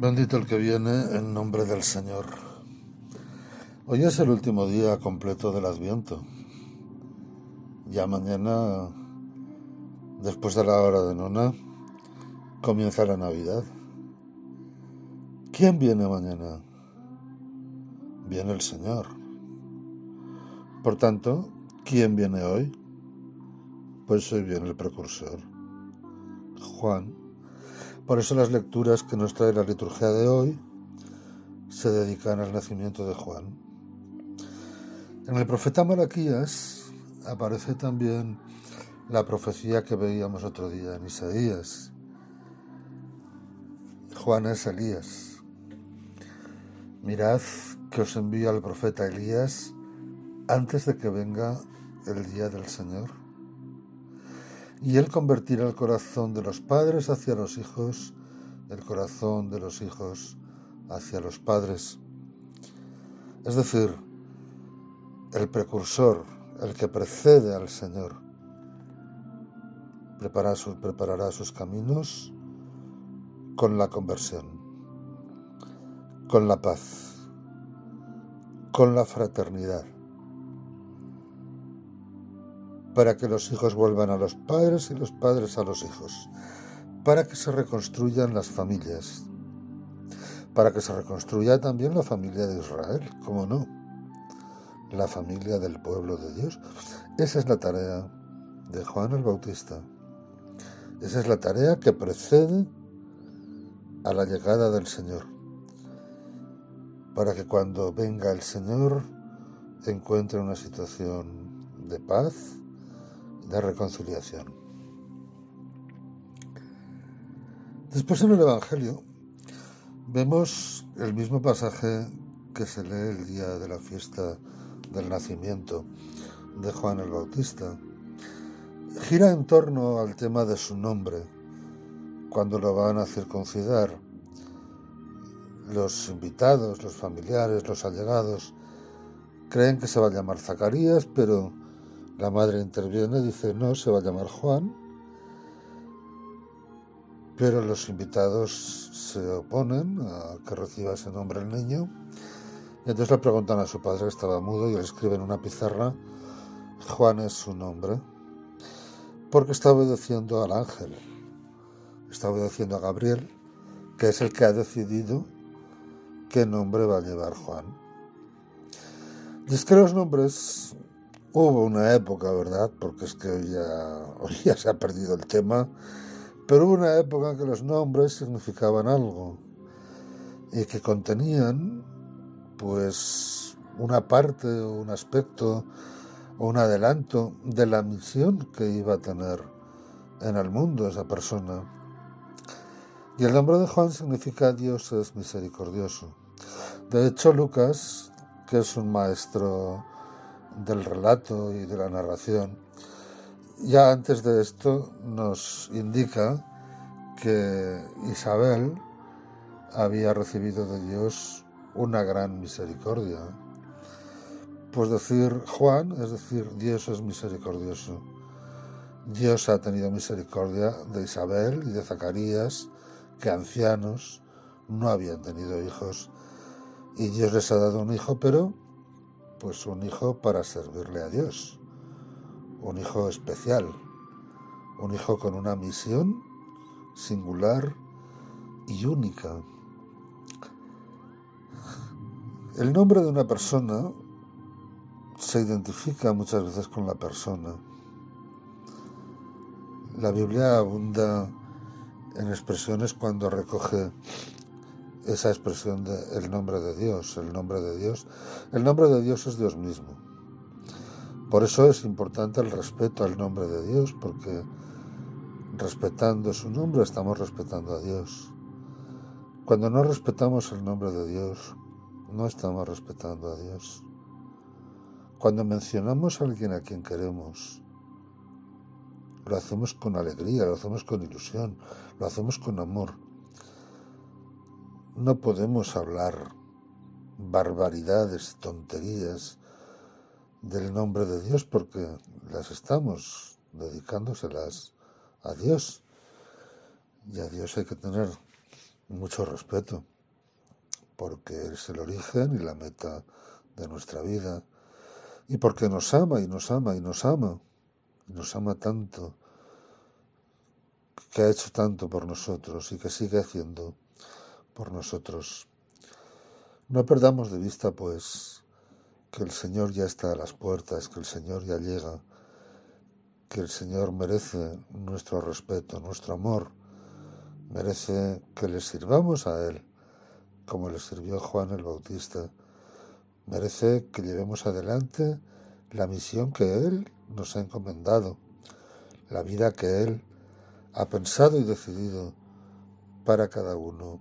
Bendito el que viene en nombre del Señor. Hoy es el último día completo del Adviento. Ya mañana, después de la hora de nona, comienza la Navidad. ¿Quién viene mañana? Viene el Señor. Por tanto, ¿quién viene hoy? Pues hoy viene el precursor, Juan por eso las lecturas que nos trae la liturgia de hoy se dedican al nacimiento de Juan. En el profeta Malaquías aparece también la profecía que veíamos otro día en Isaías. Juan es Elías. Mirad que os envío al profeta Elías antes de que venga el día del Señor y Él convertirá el corazón de los padres hacia los hijos, el corazón de los hijos hacia los padres. Es decir, el precursor, el que precede al Señor, preparará sus caminos con la conversión, con la paz, con la fraternidad para que los hijos vuelvan a los padres y los padres a los hijos, para que se reconstruyan las familias, para que se reconstruya también la familia de Israel, ¿cómo no? La familia del pueblo de Dios. Esa es la tarea de Juan el Bautista. Esa es la tarea que precede a la llegada del Señor, para que cuando venga el Señor encuentre una situación de paz, de reconciliación. Después en el Evangelio vemos el mismo pasaje que se lee el día de la fiesta del nacimiento de Juan el Bautista. Gira en torno al tema de su nombre, cuando lo van a circuncidar. Los invitados, los familiares, los allegados, creen que se va a llamar Zacarías, pero la madre interviene, dice, no, se va a llamar Juan, pero los invitados se oponen a que reciba ese nombre el niño. Y entonces le preguntan a su padre que estaba mudo y le escriben en una pizarra, Juan es su nombre, porque está obedeciendo al ángel, está obedeciendo a Gabriel, que es el que ha decidido qué nombre va a llevar Juan. Es que los nombres Hubo una época, ¿verdad? Porque es que hoy ya, se ha perdido el tema, pero hubo una época en que los nombres significaban algo y que contenían, pues, una parte un aspecto o un adelanto de la misión que iba a tener en el mundo esa persona. Y el nombre de Juan significa Dios es misericordioso. De hecho, Lucas, que es un maestro del relato y de la narración, ya antes de esto nos indica que Isabel había recibido de Dios una gran misericordia. Pues decir Juan es decir Dios es misericordioso. Dios ha tenido misericordia de Isabel y de Zacarías, que ancianos no habían tenido hijos, y Dios les ha dado un hijo, pero pues un hijo para servirle a Dios, un hijo especial, un hijo con una misión singular y única. El nombre de una persona se identifica muchas veces con la persona. La Biblia abunda en expresiones cuando recoge esa expresión del el nombre de Dios, el nombre de Dios. El nombre de Dios es Dios mismo. Por eso es importante el respeto al nombre de Dios, porque respetando su nombre estamos respetando a Dios. Cuando no respetamos el nombre de Dios, no estamos respetando a Dios. Cuando mencionamos a alguien a quien queremos, lo hacemos con alegría, lo hacemos con ilusión, lo hacemos con amor no podemos hablar barbaridades, tonterías del nombre de Dios porque las estamos dedicándoselas a Dios. Y a Dios hay que tener mucho respeto, porque es el origen y la meta de nuestra vida, y porque nos ama y nos ama y nos ama, y nos ama tanto, que ha hecho tanto por nosotros y que sigue haciendo por nosotros. No perdamos de vista, pues, que el Señor ya está a las puertas, que el Señor ya llega, que el Señor merece nuestro respeto, nuestro amor, merece que le sirvamos a Él, como le sirvió Juan el Bautista, merece que llevemos adelante la misión que Él nos ha encomendado, la vida que Él ha pensado y decidido para cada uno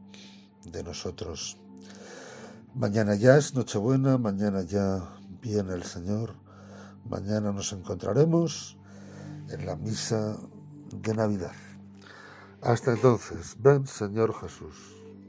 de nosotros. Mañana ya es Nochebuena, mañana ya viene el Señor, mañana nos encontraremos en la misa de Navidad. Hasta entonces, ven Señor Jesús.